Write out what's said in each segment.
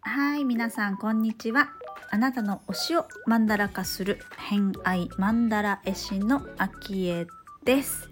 はい皆さんこんにちは。あなたの推しをマンダラ化する偏愛マンダラ絵師のアキエです。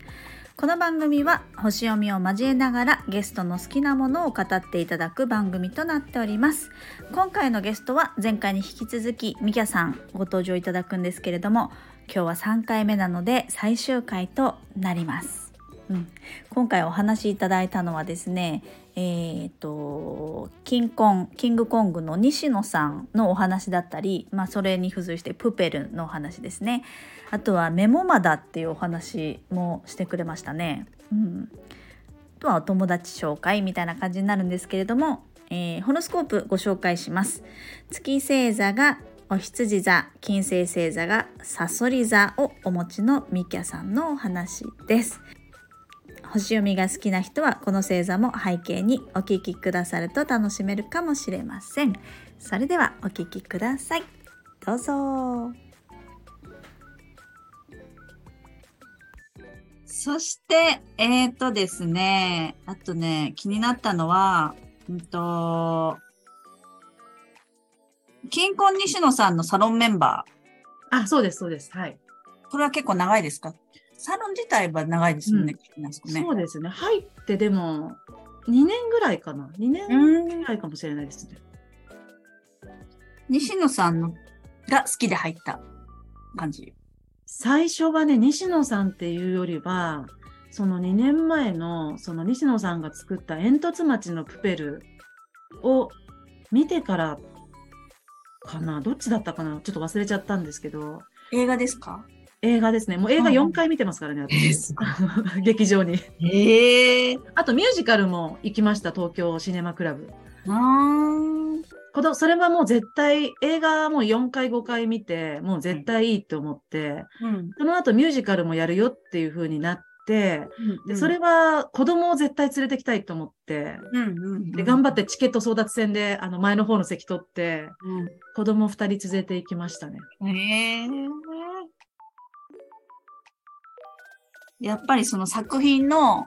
この番組は星読みを交えながらゲストの好きなものを語っていただく番組となっております。今回のゲストは前回に引き続きミキャさんご登場いただくんですけれども今日は3回目なので最終回となりますうん、今回お話しいただいたのはですねえーと、キンコンキングコングの西野さんのお話だったり、まあ、それに付随してプペルのお話ですねあとはメモマダっていうお話もしてくれましたね。うん、あとはお友達紹介みたいな感じになるんですけれども、えー、ホロスコープご紹介します。月星座がお羊座金星星座がサソリ座をお持ちのミキャさんのお話です。星読みが好きな人はこの星座も背景にお聴きくださると楽しめるかもしれません。それではお聴きください。どうぞ。そしてえっ、ー、とですね。あとね気になったのはうんと金婚西野さんのサロンメンバーあそうですそうですはいこれは結構長いですか？サロン自体は長いですよね。うん、そうですね。入ってでも2年ぐらいかな。2年ぐらいかもしれないですね。西野さんのが好きで入った感じ？最初はね、西野さんっていうよりは、その2年前のその西野さんが作った煙突町のプペルを見てからかな？どっちだったかな？ちょっと忘れちゃったんですけど。映画ですか？映画ですね。もう映画4回見てますからね、私。劇場に。えー、あとミュージカルも行きました、東京シネマクラブ。このそれはもう絶対、映画も4回5回見て、もう絶対いいと思って、うん、その後ミュージカルもやるよっていう風になって、うん、でそれは子供を絶対連れてきたいと思って、うんうんうん、で頑張ってチケット争奪戦であの前の方の席取って、うん、子供2人連れて行きましたね。へえーやっぱりその作品の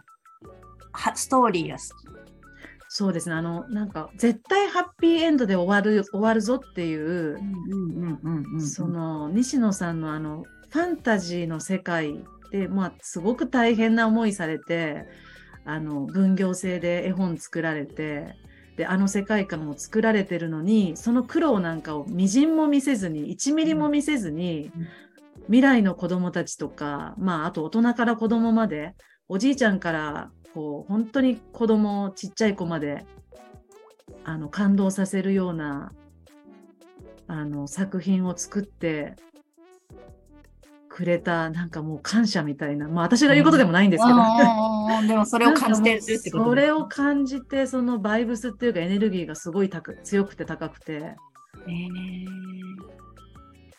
ストーリーが好き。そうですね。あの、なんか、絶対ハッピーエンドで終わる、終わるぞっていう、その、西野さんのあの、ファンタジーの世界で、まあ、すごく大変な思いされて、あの、分業制で絵本作られて、で、あの世界観を作られてるのに、その苦労なんかをみじんも見せずに、1ミリも見せずに、うん未来の子供たちとか、まあ、あと大人から子供まで、おじいちゃんからこう本当に子供ちっちゃい子まであの感動させるようなあの作品を作ってくれたなんかもう感謝みたいな。まあ私が言うことでもないんですけど、うん、でもそれを感じてるってことそれを感じてそのバイブスっていうかエネルギーがすごい強くて高くて、えー、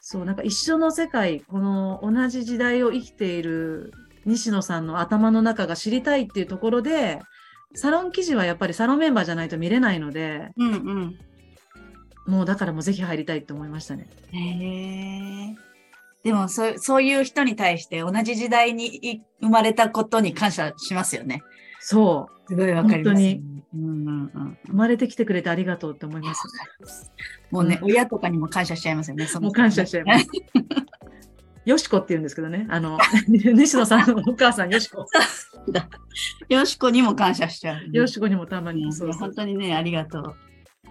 そう、なんか一緒の世界、この同じ時代を生きている西野さんの頭の中が知りたいっていうところで、サロン記事はやっぱりサロンメンバーじゃないと見れないので、うんうん、もうだからもうぜひ入りたいと思いましたね。へでもそそういう人に対して同じ時代に生まれたことに感謝しますよね。そう。すごいわかります、ね、本当に、うんうんうん。生まれてきてくれてありがとうって思います、ね。もうね、うん、親とかにも感謝しちゃいますよね。もう感謝しちゃいます。よしこって言うんですけどね。あの、西野さんのお母さん、よしこ。よしこにも感謝しちゃう、よしこにもたまに。そう本当にね、ありがとう。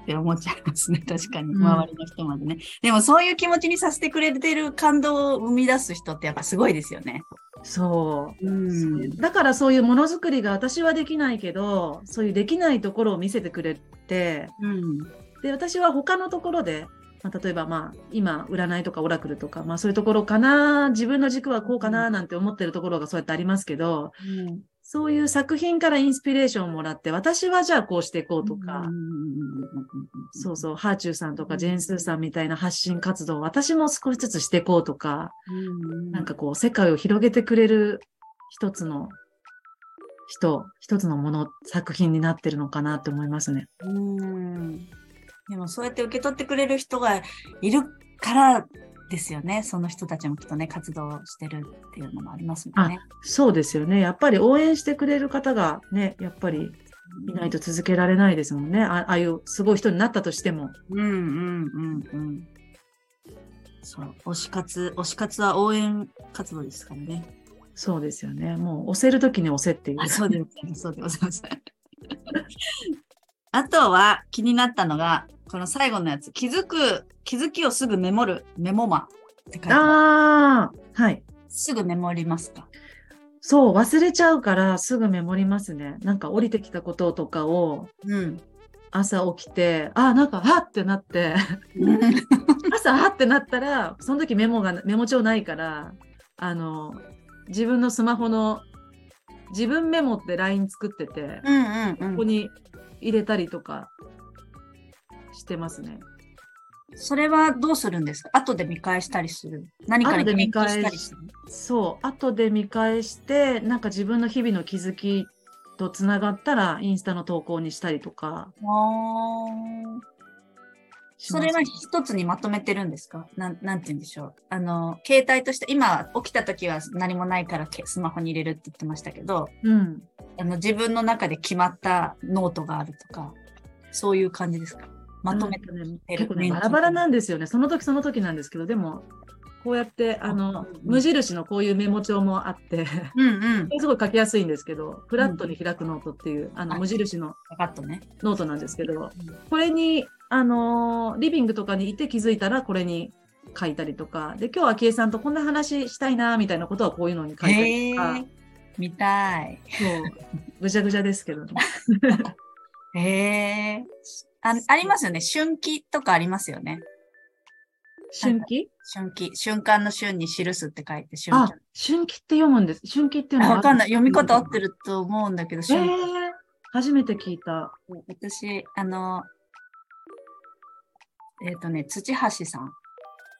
って思っちゃいますね。確かに。周りの人までね。うん、でもそういう気持ちにさせてくれてる感動を生み出す人ってやっぱすごいですよね。そう、うん、だからそういうものづくりが私はできないけどそういうできないところを見せてくれて、うん、で私は他のところで、まあ、例えばまあ今占いとかオラクルとか、まあ、そういうところかな自分の軸はこうかななんて思ってるところがそうやってありますけど、うん、そういう作品からインスピレーションをもらって私はじゃあこうしていこうとか、そうそうハーチューさんとかジェーン・スーさんみたいな発信活動私も少しずつしていこうとか、なんかこう世界を広げてくれる一つの人一つのもの作品になってるのかなって思いますね。うん。でもそうやって受け取ってくれる人がいるからですよね。その人たちもきっとね、活動してるっていうのもありますもんね。そうですよね。やっぱり応援してくれる方がね、やっぱりいないと続けられないですもんね。あああいうすごい人になったとしても。うんうんうんうん。そう、推し活、推し活は応援活動ですからね。そうですよね。もう押せるときに押せっていう。あ、そうですね。そうでございます。あとは気になったのが、この最後のやつ、気づく、気づきをすぐメモる、メモマって書いてああ、はい。すぐメモりますか？そう、忘れちゃうからすぐメモりますね。なんか降りてきたこととかをうん。朝起きて、あ、なんか、はってなって、朝、はってなったら、その時メモが、メモ帳ないから、あの、自分のスマホの、自分メモって LINE 作ってて、うんうんうんここに入れたりとかしてますね。それはどうするんですか？後で見返したりする？何かで見返したりする？そう、後で見返して、なんか自分の日々の気づきとつながったら、インスタの投稿にしたりとか。それは一つにまとめてるんですか？なんなんて言うんでしょう。あの、携帯として、今起きた時は何もないからけスマホに入れるって言ってましたけど、うん。あの自分の中で決まったノートがあるとか、そういう感じですか？まとめてなんかね、る結構ね、バラバラなんですよね。その時その時なんですけど、でも、こうやって、あの、うん無印のこういうメモ帳もあって、うんうん。すごい書きやすいんですけど、フラットに開くノートっていう、あの、あ無印の。ノートなんですけど、これに、あのーリビングとかにいて気づいたら、これに書いたりとか、で、今日は昭恵さんとこんな話したいな、みたいなことはこういうのに書いたりとか。見たい。そう、ぐちゃぐちゃですけどね。へえ。あありますよね。春季とかありますよね。春季？春季。瞬間の瞬に記すって書いて春あ季。、春季って読むんです。春季っていうのあはわかんない。読み方合ってると思うんだけど、えー春季。、初めて聞いた。私、あの、えっ、とね、土橋さん。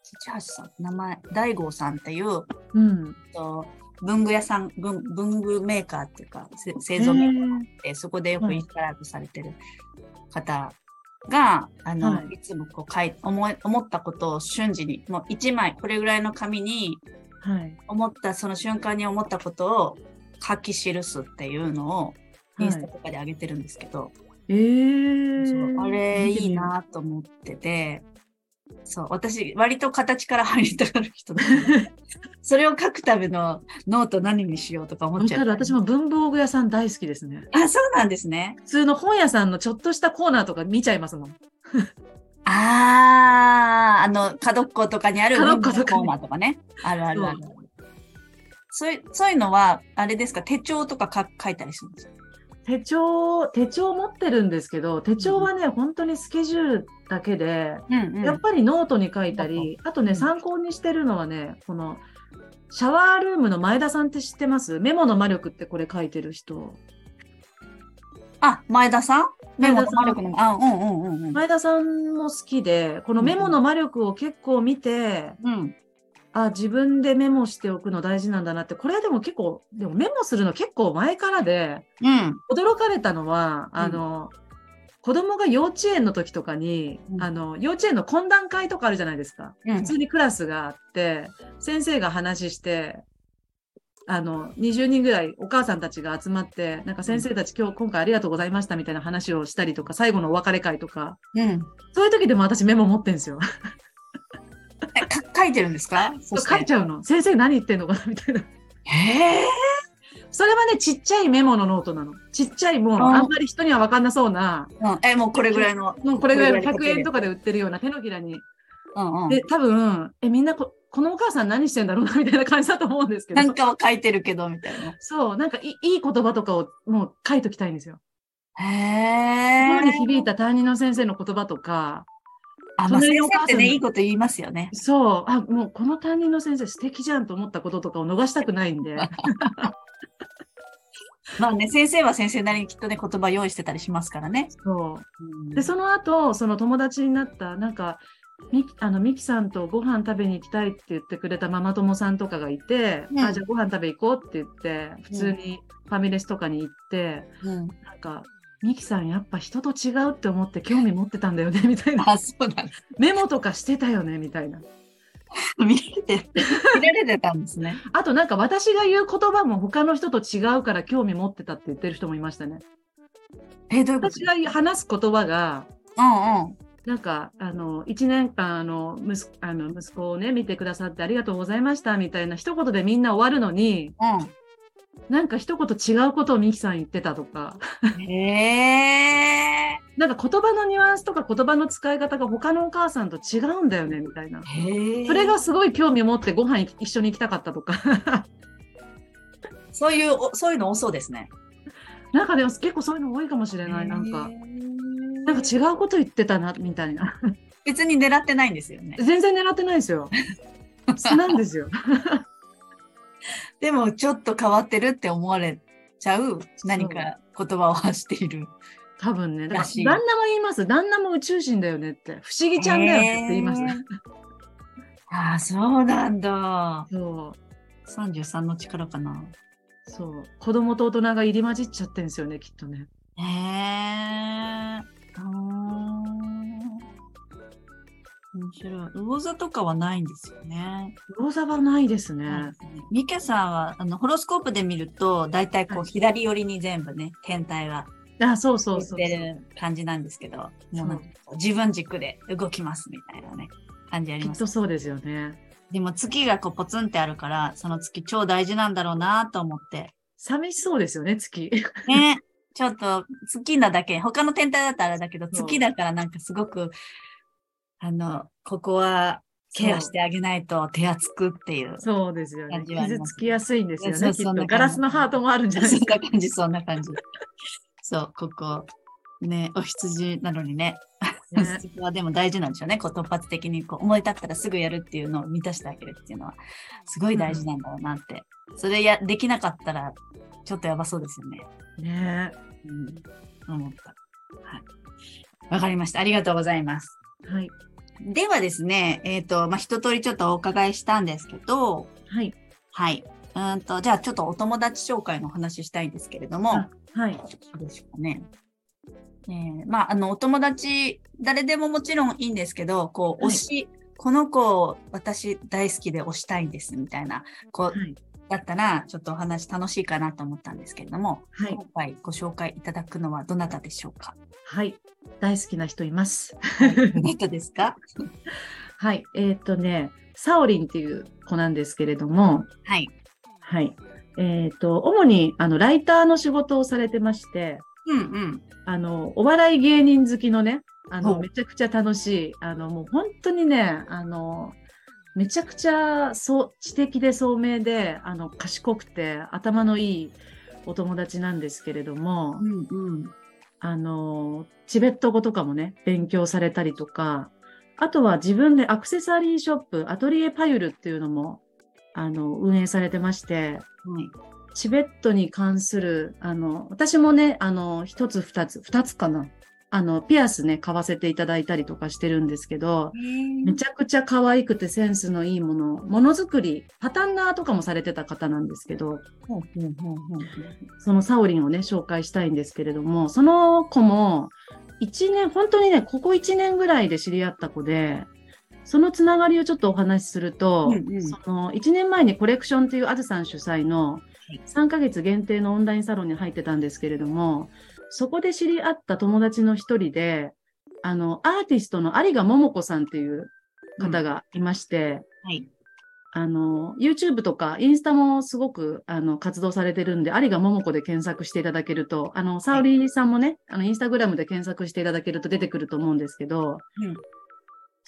土橋さん。名前、大郷さんっていう、うん。と文具屋さん、文文具メーカーっていうか、せ製え造メーカーーで、そこでよくはいインスタライブされてる方が、あの、はい。い、つもこう書い思い、思ったことを瞬時に、もう一枚、これぐらいの紙に、はい。思った、その瞬間に思ったことを書き記すっていうのを、インスタとかで上げてるんですけど、えー、そうあれいいなと思ってて、そう、私、割と形から入りたがる人 それを書くためのノート何にしようとか思っちゃう。私も文房具屋さん大好きですね。あ、そうなんですね。普通の本屋さんのちょっとしたコーナーとか見ちゃいますもん。あー、あの、角っことかにある角っことかにコーナーとかね。あるあるある。そういう、そういうのは、あれですか、手帳とかか書いたりするんですか？手帳、手帳持ってるんですけど、手帳はね、本当にスケジュールだけで、うんやっぱりノートに書いたり、あとね、うん。参考にしてるのはね、この、シャワールームの前田さんって知ってます？メモの魔力ってこれ書いてる人。あ、前田さん？メモ前田さん。の魔力の、あ、うんうんうんうん。前田さんも好きで、このメモの魔力を結構見て、うん。あ、自分でメモしておくの大事なんだなって、これでも結構、でもメモするの結構前からで、うん。驚かれたのは、あの、子供が幼稚園の時とかに、うんあの、幼稚園の懇談会とかあるじゃないですか。うん普通にクラスがあって、先生が話して、あの、20人ぐらいお母さんたちが集まって、なんか先生たち今日、今回ありがとうございましたみたいな話をしたりとか、最後のお別れ会とか、うん。そういう時でも私メモ持ってんですよ。書いてるんですか？書いちゃうの。先生何言ってんのかなみたいな。へえ。それはね、ちっちゃいメモのノートなの。ちっちゃい、もう、ああんまり人には分かんなそうな、うん。え、もうこれぐらいの。もうこれぐらいの100これぐらいの円とかで売ってるような手のひらに。うんうん。で、多分、え、みんなこ、このお母さん何してんだろうな、みたいな感じだと思うんですけど。なんかは書いてるけど、みたいな。そう、なんかいいいい言葉とかをもう書いときたいんですよ。へえ。心に響いた担任の先生の言葉とか、あ、まあ、先生ってね、いいこと言いますよね。そう、あ、もうこの担任の先生素敵じゃんと思ったこととかを逃したくないんで。まあね、先生は先生なりにきっとね、言葉用意してたりしますからね。そう。で、その後、その友達になった、なんか、みあのミキさんとご飯食べに行きたいって言ってくれたママ友さんとかがいて、うんあじゃあご飯食べ行こうって言って普通にファミレスとかに行って、うん。なんかミキさんやっぱ人と違うって思って興味持ってたんだよねみたいなあ、そうなん。メモとかしてたよねみたいな見られて、見られてたんですね。あとなんか私が言う言葉も他の人と違うから興味持ってたって言ってる人もいましたね。え、どういうこと？私が話す言葉が、うんうん。なんか、あの、一年間、あの、息子、あの、息子をね、見てくださってありがとうございました、みたいな一言でみんな終わるのに、うん。なんか一言違うことをミキさん言ってたとか、へえ。なんか言葉のニュアンスとか言葉の使い方が他のお母さんと違うんだよね、みたいな。それがすごい興味を持ってご飯一緒に行きたかったとか。そういう、おそういうの多そうですね。なんかでも結構そういうの多いかもしれない。なんか、なんか違うこと言ってたな、みたいな。別に狙ってないんですよね。全然狙ってないですよ。素なんですよ。でも、ちょっと変わってるって思われちゃう何か言葉を発している。多分ね、だかららしい旦那も言います。旦那も宇宙人だよねって。不思議ちゃんだよねって言います。へーああ、そうなんだ。そう。33の力かな。そう。子供と大人が入り混じっちゃってんですよね、きっとね。へえ。うーん面白い。魚座とかはないんですよね。魚座はないですね。ミキャさんは、あの、ホロスコープで見ると、だいたいこう、はい左寄りに全部ね、天体があ、そうそう出そう。てる感じなんですけど、もうなんか自分軸で動きますみたいなね、感じありますきっと。そうですよね。でも月がこう、ポツンってあるから、その月超大事なんだろうなと思って。寂しそうですよね、月。ね。ちょっと、月なだけ、他の天体だったらあれだけど、月だからなんかすごく、あの、ここはケアしてあげないと手厚くっていう。そうですよね傷つきやすいんですよそうね。きっとそガラスのハートもあるんじゃないそですか。んな感じ、そんな感じ。そう、ここ、ね、お羊なのにね。ね そこはでも大事なんでしょうね。こう突発的にこう思い立ったらすぐやるっていうのを満たしてあげるっていうのは、すごい大事なんだろうなって。それや、できなかったら、ちょっとやばそうですよね。ねうん。思った。はい。わかりました。ありがとうございます。はい。ではですね、えっ、と、まあ、一通りちょっとお伺いしたんですけど、はい。はい。うーんと、じゃあちょっとお友達紹介のお話ししたいんですけれども、あはい。どうでしょうかね。えーまあ、あの、お友達、誰でももちろんいいんですけど、こう、はい推し、この子を私大好きで推したいんです、みたいな、こう、はい。だったら、ちょっとお話楽しいかなと思ったんですけれども、はい今。回ご紹介いただくのはどなたでしょうか？はい。大好きな人います。どですか？はい。えっ、とね、サオリンっていう子なんですけれども、はい。はい。えっ、と、主に、あの、ライターの仕事をされてまして、うんうん。あの、お笑い芸人好きのね、あの、めちゃくちゃ楽しい、あの、もう本当にね、あの、めちゃくちゃそう知的で聡明で、あの、賢くて、頭のいいお友達なんですけれども、うんうん。あの、チベット語とかもね、勉強されたりとか、あとは自分でアクセサリーショップ、アトリエパユルっていうのも、あの、運営されてまして、はい。チベットに関する、あの、私もね、あの、一つ二つ、二つかな。あの、ピアスね、買わせていただいたりとかしてるんですけど、めちゃくちゃ可愛くてセンスのいいもの、ものづくり、パタンナーとかもされてた方なんですけど、そのサオリンをね、紹介したいんですけれども、その子も、一年、本当にね、ここ一年ぐらいで知り合った子で、そのつながりをちょっとお話しすると、うんうん。その1年前にコレクションっていうあずさん主催のい。3ヶ月限定のオンラインサロンに入ってたんですけれども、そこで知り合った友達の一人で、あの、アーティストの有賀桃子さんっていう方がいまして、はい。あの、YouTube とかインスタもすごくあの活動されてるんで、有賀桃子で検索していただけると、あの、沙織さんもね、あの、インスタグラムで検索していただけると出てくると思うんですけど、うん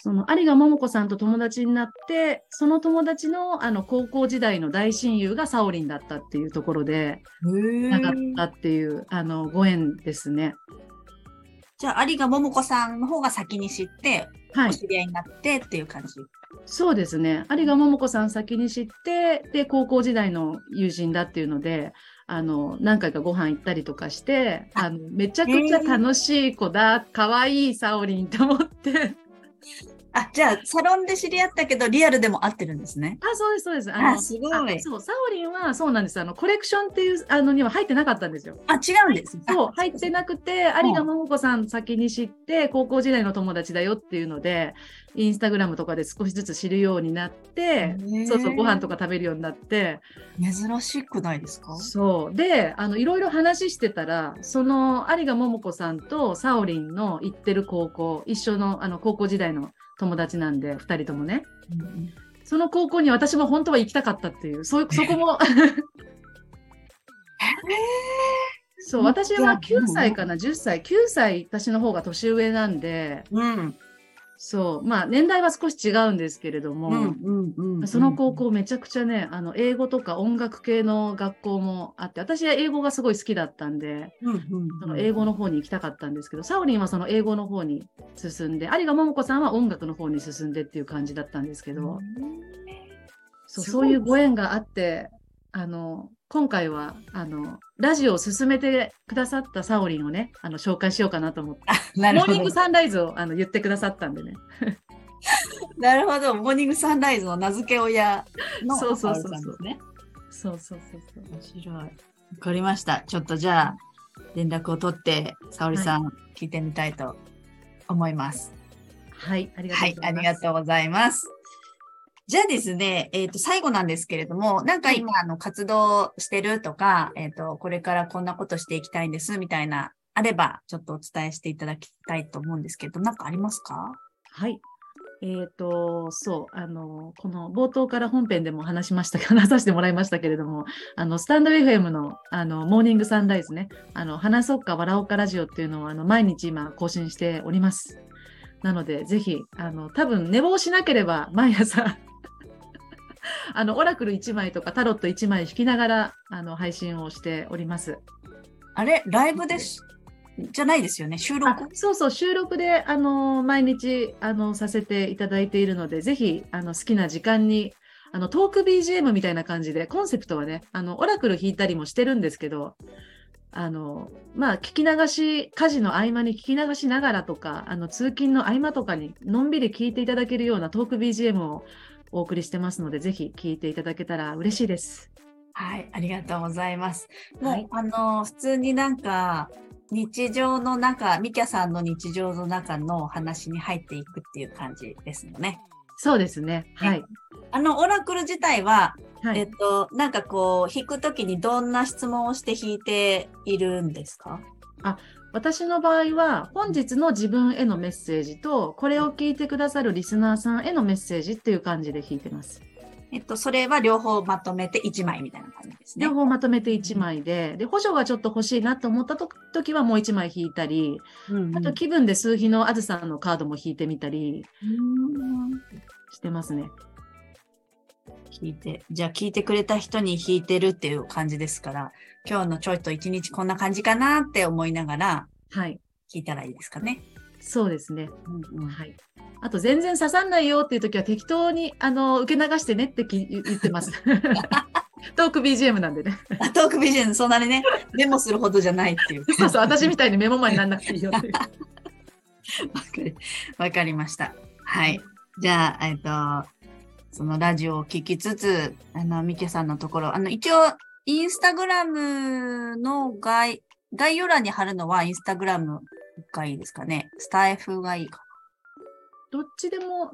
その有賀桃子さんと友達になって、その友達のあの高校時代の大親友がサオリンだったっていうところで、なかったっていう、あの、ご縁ですね。じゃあ、有賀桃子さんの方が先に知って、はいお。知り合いになってっていう感じ。そうですね。有賀桃子さん先に知って、で、高校時代の友人だっていうので、あの、何回かご飯行ったりとかして、あの、めちゃくちゃ楽しい子だ、可愛いサオリンと思って、あ、じゃあ、サロンで知り合ったけど、リアルでも会ってるんですね。あ、そうです、そうです。あすごいそう、サオリンはそうなんです。あの、コレクションっていう、あの、には入ってなかったんですよ。あ、違うんです。そう、入ってなくて、有賀桃子さん先に知って、高校時代の友達だよっていうので、インスタグラムとかで少しずつ知るようになってそうそう、ご飯とか食べるようになって、珍しくないですか？そう。で、あの、いろいろ話してたら、その、有賀桃子さんとサオリンの行ってる高校、一緒の、あの、高校時代の友達なんで、二人ともね。その高校に私も本当は行きたかったっていう、そうそこも、そう、私は9歳かな、10歳、9歳、私の方が年上なんで、うん。そう、まあ、年代は少し違うんですけれども、うん。うん。その高校めちゃくちゃね、あの、英語とか音楽系の学校もあって、私は英語がすごい好きだったんで、うん。その英語の方に行きたかったんですけど、サオリンはその英語の方に進んで、有賀桃子さんは音楽の方に進んでっていう感じだったんですけど、そうすごいそういうご縁があって、あの、今回は、あの、ラジオを進めてくださったサオリンをね、あの、紹介しようかなと思って、モーニング。サンライズをあの言ってくださったんでね。なるほど。モーニングサンライズの名付け親のそうそうそうそう。そうそうそうそう。面白い。わかりました。ちょっとじゃあ、連絡を取って、沙織さん、聞いてみたいと思います。はい、ありがとはい、あうございます。りがとうございます。じゃあですね、えっ、と、最後なんですけれども、なんか今、あの、活動してるとか、えっ、と、これからこんなことしていきたいんです、みたいな、あれば、ちょっとお伝えしていただきたいと思うんですけど、なんかありますか？はい。えっ、と、そう、あの、この冒頭から本編でも話しましたけど、話させてもらいましたけれども、あの、スタンド FM の、あの、モーニングサンライズね、あの、話そうか笑おうかラジオっていうのを、あの、毎日今更新しております。なので、ぜひ、あの、多分寝坊しなければ、毎朝、あの、オラクル1枚とかタロット1枚引きながら、あの、配信をしております。あれ？ライブです。じゃないですよね？収あ録そうそう、収録で、あの毎日、あのさせていただいているので、ぜひ、あの好きな時間に、あのトーク BGM みたいな感じで、コンセプトはね、あのオラクル弾いたりもしてるんですけど、あのまあ、聞き流し、家事の合間に聞き流しながらとか、あの通勤の合間とかにのんびり聞いていただけるようなトーク BGM をお送りしてますので、ぜひ聞いていただけたら嬉しいです。はい、ありがとうございます。もう、はいあの、普通になんか、日常の中、ミキャさんの日常の中の話に入っていくっていう感じですよね。そうですね。はい。あの、オラクル自体は、はいえっと、なんかこう、弾くときにどんな質問をして弾いているんですか？私の場合は本日の自分へのメッセージとこれを聞いてくださるリスナーさんへのメッセージっていう感じで弾いてます。えっと、それは両方まとめて1枚みたいな感じですね。両方まとめて1枚で、で補助がちょっと欲しいなと思ったと時はもう1枚引いたり、うんうんあと気分で数比のあずさんのカードも引いてみたりうんしてますね。聞いて、じゃあ聞いてくれた人に弾いてるっていう感じですから、今日のちょいと一日こんな感じかなって思いながらはい。聞いたらいいですかね。そうですね。うんうんはい。あと全然刺さんないよっていう時は適当にあの受け流してねってき言ってます。トーク BGM なんでね。あトークビジョン、そんなにね、メモするほどじゃないっていう。そうそう、私みたいにメモマにならなくていいよっていう。わかりわかりました。はい。じゃあ、えっと、そのラジオを聞きつつ、あの、ミケさんのところ、あの、一応、インスタグラムの概、概要欄に貼るのはインスタグラムがいいですかね？スタイフがいいかどっちでも、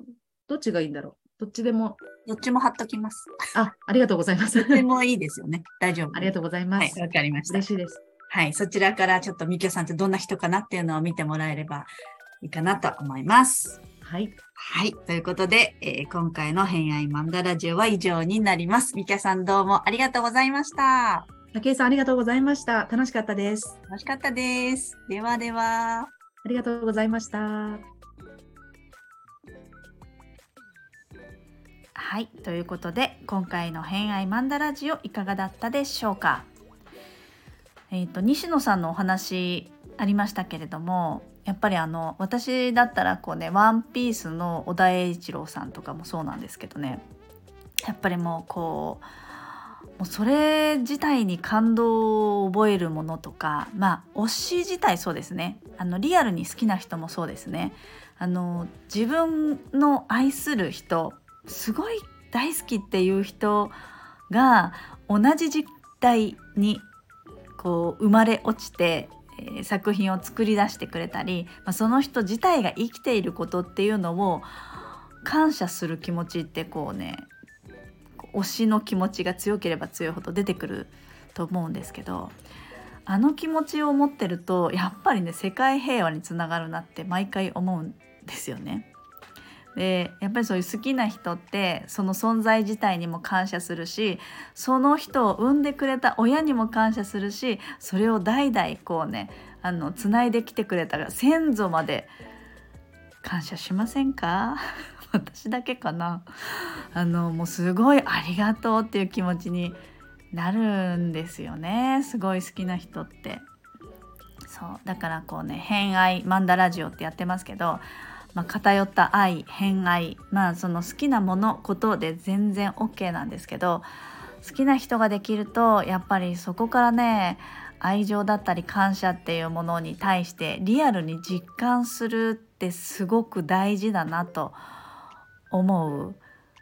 どっちがいいんだろう？どっちでも。どっちも貼っときます。あ、ありがとうございます。どっちもいいですよね。大丈夫。ありがとうございまはい、す。わかりました嬉。しいです。はい、そちらからちょっとミケさんってどんな人かなっていうのを見てもらえればいいかなと思います。はい。はい。ということで、えー今回の偏愛マンダラジオは以上になります。ミキャさんどうもありがとうございました。武井さん、ありがとうございました。楽しかったです。楽しかったです。ではでは。ありがとうございました。はい、ということで今回の「偏愛マンダラジオ」いかがだったでしょうか。えっ、と西野さんのお話ありましたけれどもやっぱりあの私だったらこうね「ワンピースの小田栄一郎さんとかもそうなんですけどね。やっぱりもうこうもうそれ自体に感動を覚えるものとかまあ推し自体そうですね。あのリアルに好きな人もそうですね。あの自分の愛する人すごい大好きっていう人が同じ実態にこう生まれ落ちて、え、作品を作り出してくれたり、ま、その人自体が生きていることっていうのを感謝する気持ちってこうね推しの気持ちが強ければ強いほど出てくると思うんですけどあの気持ちを持ってるとやっぱりね世界平和につながるなって毎回思うんですよね。でやっぱりそういう好きな人ってその存在自体にも感謝するしその人を産んでくれた親にも感謝するしそれを代々こうねあのつないできてくれたら先祖まで感謝しませんか？私だけかな？あのもうすごいありがとうっていう気持ちになるんですよねすごい好きな人って。そうだからこうね「偏愛マンダラジオ」ってやってますけど、まあ、偏った愛偏愛まあその好きなものことで全然 OK なんですけど好きな人ができるとやっぱりそこからね愛情だったり感謝っていうものに対してリアルに実感するってすごく大事だなと思う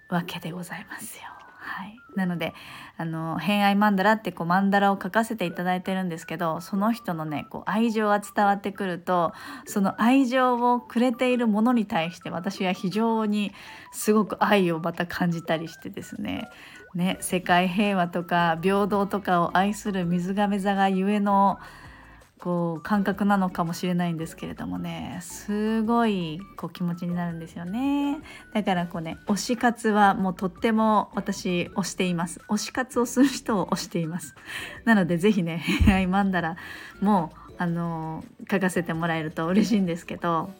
わけでございますよ。はい、なのであの偏愛マンダラってこうマンダラを書かせていただいてるんですけどその人のねこう愛情が伝わってくるとその愛情をくれているものに対して私は非常にすごく愛をまた感じたりしてですね。ね世界平和とか平等とかを愛する水亀座がゆえのこう感覚なのかもしれないんですけれどもねすごいこう気持ちになるんですよね。だからこうね推し活はもうとっても私推しています。推し活をする人を推しています。なので是非ね「愛マンダラ」もあの書かせてもらえると嬉しいんですけど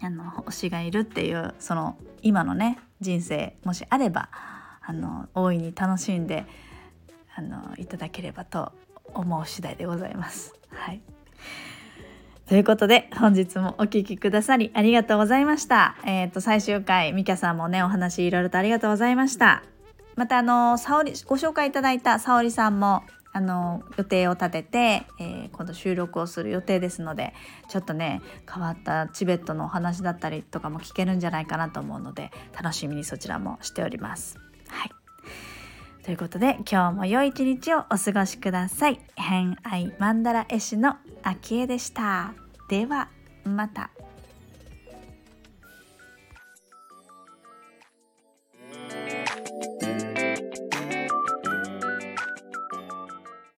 あの推しがいるっていうその今のね人生もしあればあの大いに楽しんであのいただければと思う次第でございます。はい。ということで本日もお聴きくださりありがとうございました。えっ、ー、と最終回みきゃさんもねお話いろいろとありがとうございました。またあの沙織ご紹介いただいた沙織さんもあの予定を立てて、えー、今度収録をする予定ですのでちょっとね変わったチベットのお話だったりとかも聞けるんじゃないかなと思うので楽しみにそちらもしております。はいということで今日も良い一日をお過ごしください。偏愛マンダラ絵師のあきえでした。ではまた。